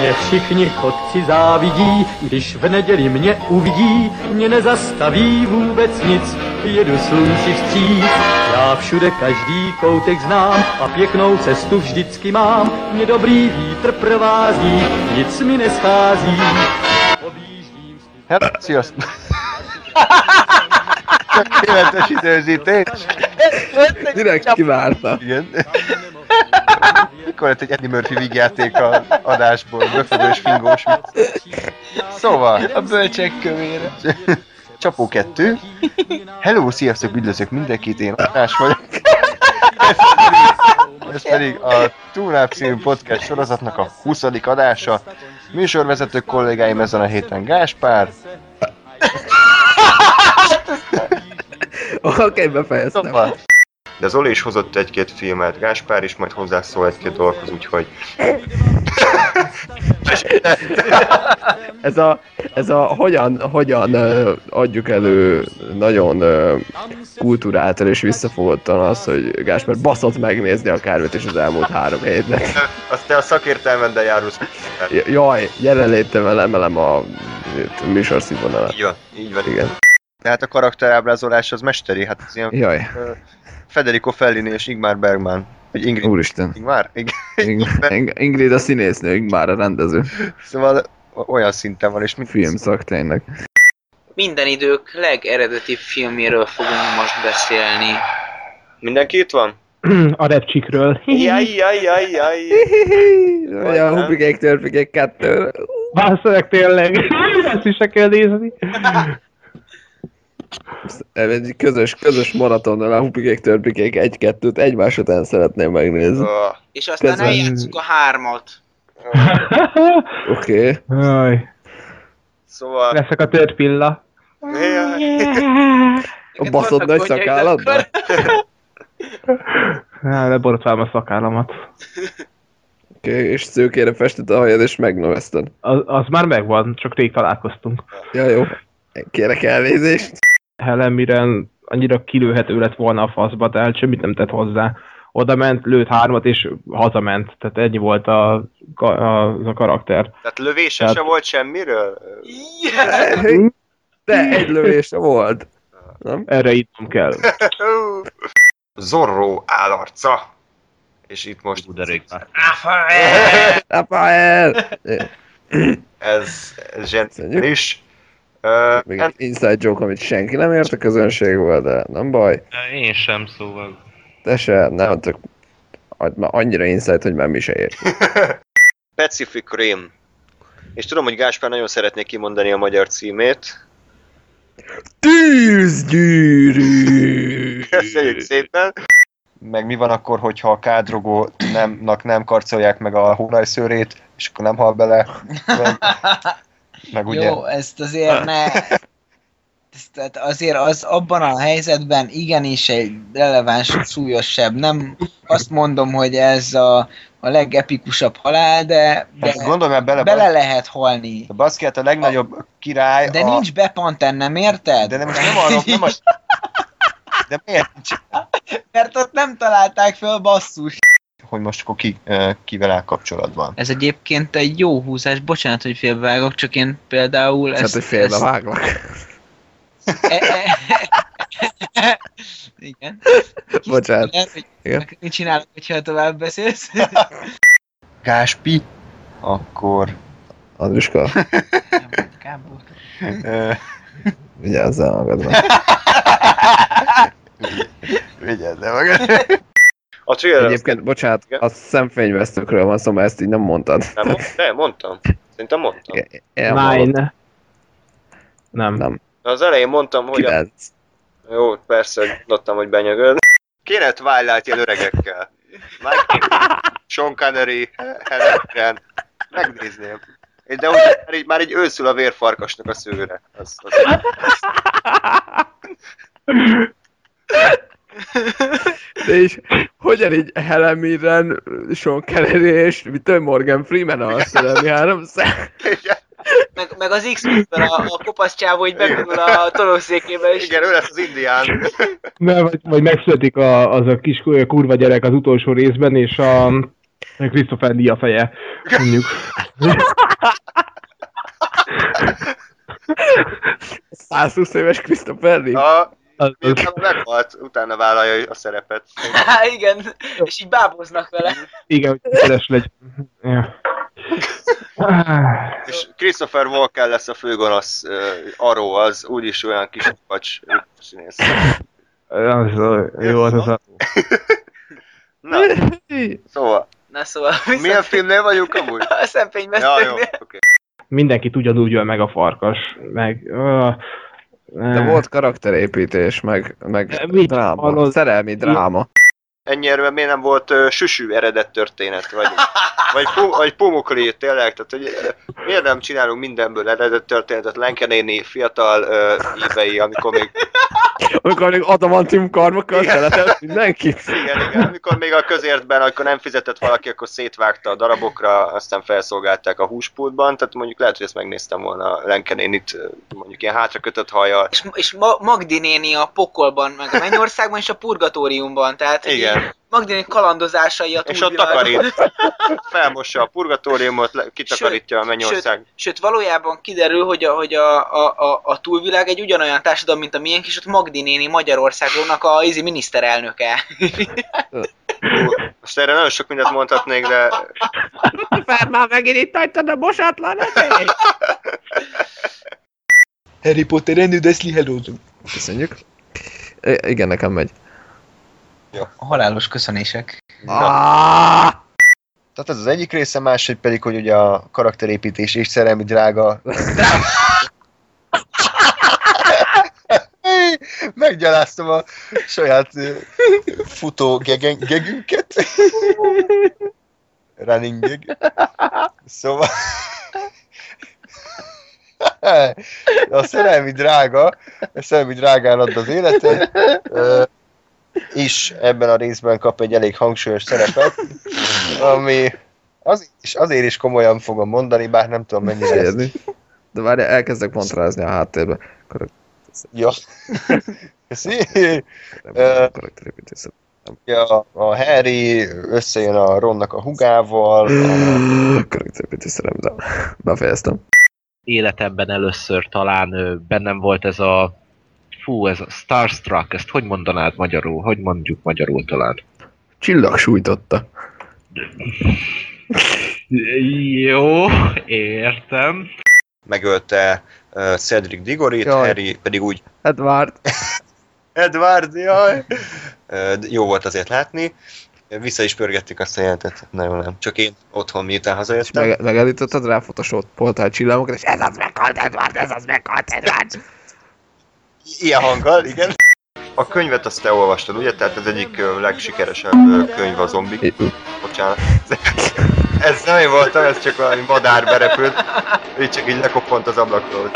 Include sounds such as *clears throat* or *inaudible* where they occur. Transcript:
Mě všichni chodci závidí, když v neděli mě uvidí, mě nezastaví vůbec nic, jedu slunci vstříc. Já všude každý koutek znám a pěknou cestu vždycky mám, mě dobrý vítr provází, nic mi neschází. Objíždím sziasztok! Tökéletes időzítés! Direkt kivárta. Igen. Mikor lett egy Eddie Murphy vígjáték a adásból, böfögős, fingós vicc. Szóval, A bölcsek kövére. Csapó 2. Hello, sziasztok, üdvözlök mindenkit, én András vagyok. Ez pedig a Túlnáp című podcast sorozatnak a 20. adása. Műsorvezető kollégáim ezen a héten Gáspár, Oké, okay, befejeztem. Szóval. De Zoli is hozott egy-két filmet, Gáspár is majd hozzászól egy-két dolghoz, úgyhogy... Ez a, ez a hogyan, hogyan adjuk elő nagyon kulturáltan és visszafogottan az, hogy Gáspár baszott megnézni a kárvet is az elmúlt három hétben. Azt te a szakértelmeden járulsz. Jaj, jelenlétemvel emelem a műsor színvonalat. Így van, így van. Igen. Tehát a karakterábrázolás az mesteri, hát ez ilyen Jaj, Federico Fellini és Ingmar Bergman. Vagy Ingrid. úristen. Ingmar? Igen. Ing- *laughs* Ing- Ingrid a színésznő, már a rendező. Szóval olyan szinten van, és mit Filmszak tényleg. Minden idők legeredetibb filmjéről fogunk most beszélni. Mindenki itt van? *clears throat* a repcsikről. Jaj, jaj, jaj, jaj. Vagy a Hupikék Törpikék kettő. Basszolek tényleg. Ezt is se kell nézni. *laughs* Egy közös, közös maratonnal a Hupikék Törpikék egy-kettőt egymás után szeretném megnézni. Ö, És aztán Közben- eljátszuk a hármat. *laughs* Oké. Okay. Szóval... leszek a tört pilla. Jaj. A baszott nagy szakállatban? *laughs* Á, leborotválom a szakállamat. Oké, okay, és szőkére festett a hajad, és megnövezted. Az, az már megvan, csak rég találkoztunk. Ja, jó. Kérek elnézést. Helen Mirren annyira kilőhető lett volna a faszba, tehát semmit nem tett hozzá. Oda ment, lőtt hármat, és hazament. Tehát ennyi volt a, a, az a karakter. Tehát lövése Tehát- se volt semmiről? De egy lövése volt. Nem? Erre írnom kell. *laughs* Zorro állarca. És itt most... Rafael! Ez, ez zseniális. Még egy inside joke, amit senki nem ért a közönségből, de nem baj. Én sem, szóval. Te se, nem, csak már annyira inside, hogy már mi se ért. *laughs* Pacific Rim. És tudom, hogy Gáspár nagyon szeretné kimondani a magyar címét. Tűzgyűrű! Köszönjük szépen! Meg mi van akkor, hogyha a kádrogó nemnak nem karcolják meg a hónajszőrét, és akkor nem hal bele? *laughs* Meg, ugye... Jó, ezt azért ne... Ezt, tehát azért az abban a helyzetben igenis egy releváns, súlyosabb. Nem azt mondom, hogy ez a, a legepikusabb halál, de, de gondolj már bele, bele lehet halni. a baszki, hát a legnagyobb király... De a... nincs bepanten, nem érted? De nem, most nem arról, nem a... *laughs* De miért nincs, Mert ott nem találták föl basszus. Hogy most akkor ki, ö, kivel áll kapcsolatban? Ez egyébként egy jó húzás, bocsánat, hogy félbevágok, csak én például Hát, hogy félbe váglak. E- e- *laughs* Igen. Bocsánat. Lehet, hogy Igen. mit csinálok, hogyha tovább beszélsz? *laughs* Gáspi, akkor... Andruska, Kábor. ö, *laughs* vigyázzál magadra. Vigyázz el magad. A trailer az- Egyébként, bocsánat, Igen. a szemfényvesztőkről van szó, mert ezt így nem mondtad. Nem, de, mondtam. Szerintem mondtam. Nine. Nem. Nem. Na, az elején mondtam, hogy... A... Kilenc. Jó, persze, hogy tudtam, hogy benyögöd. Kéne Twilight ilyen öregekkel. Mike, Sean Connery, Helen Mirren. Megnézném. De úgy, már így, már így őszül a vérfarkasnak a szőre. Az, az, De is, hogyan így Helen Mirren, Sean Connery és mit Morgan Freeman a szerelmi három szem. meg, meg az x a, a kopasz csávó, hogy begurul a tolószékébe, és Igen, ő lesz az indián. Ne, vagy, vagy megszületik a, az a kis kurva gyerek az utolsó részben, és a a Christopher Lee a feje, mondjuk. 120 éves Christopher Lee? A, miután meghalt, utána vállalja a szerepet. *laughs* Há, igen, és így báboznak vele. igen, hogy sikeres legyen. Ja. És Christopher Walken lesz a főgonosz uh, Arrow, az úgyis olyan kis pacs színész. Jó, az, az a... *laughs* Na, szóval, Na szóval, milyen filmnél vagyunk amúgy? *laughs* A Ja, jó, oké. Mindenki ugyanúgy öl meg a farkas, meg... Uh, De volt karakterépítés, meg, meg Mit dráma, hallod? szerelmi dráma. Ennyire miért nem volt uh, süsű eredet történet, vagy, vagy, pu, vagy pumukli, tényleg, tehát hogy miért nem csinálunk mindenből eredet történetet, Lenke néni fiatal uh, évei, amikor még, Amikor még adamantium karmokkal szeretett mindenkit. igen, igen, amikor még a közértben, amikor nem fizetett valaki, akkor szétvágta a darabokra, aztán felszolgálták a húspultban, tehát mondjuk lehet, hogy ezt megnéztem volna Lenke nénit, mondjuk ilyen hátrakötött hajjal. És, és Ma- Magdi néni a pokolban, meg a mennyországban, és a purgatóriumban. Tehát Igen. Néni kalandozásai a És ott takarít. *laughs* Felmossa a purgatóriumot, kitakarítja a mennyország. Sőt, valójában kiderül, hogy a, hogy a, a, a, a túlvilág egy ugyanolyan társadalom, mint a miénk, és ott Magdi néni Magyarországnak a izi miniszterelnöke. Most erre nagyon sok mindent mondhatnék, de Már már megint itt hagytad a bosatlan Harry Potter Deathly Hallows. Köszönjük. I- igen, nekem megy. A halálos köszönések. Ah! Tehát ez az egyik része, másik pedig, hogy ugye a karakterépítés és szerelmi drága. *laughs* Meggyaláztam a saját futó gegen, gegünket. Running gag. Szóval... *laughs* A szerelmi drága, a szerelmi drágán ad az életet, ö, is ebben a részben kap egy elég hangsúlyos szerepet, ami az, és azért is komolyan fogom mondani, bár nem tudom mennyire ezt. Érni. De várj, elkezdek montrázni a háttérbe. Ja. Köszi. *laughs* Ö, Karakterépítés. Ja, a Harry összejön a Ronnak a hugával, a, Karakterépítés szerelem, de befejeztem. életemben először talán bennem volt ez a fú, ez a Starstruck, ezt hogy mondanád magyarul? Hogy mondjuk magyarul talán? Csillag sújtotta. Jó, értem. megölte uh, Cedric Digorit, Jaj. Harry pedig úgy Edward. *laughs* Edward, jaj! Ö, Jó volt azért látni. Vissza is pörgettük azt a jelentet. Nagyon nem. Csak én otthon miután És hazajöttem. meg, megállítottad rá photoshopoltál csillagokat, és ez az meghalt Edward, ez az meghalt Edward. Ilyen hanggal, igen. A könyvet azt te olvastad, ugye? Tehát ez egyik legsikeresebb könyv a zombik. Bocsánat. Ez nem én voltam, ez csak valami madár berepült. Így csak így lekoppant az ablakról.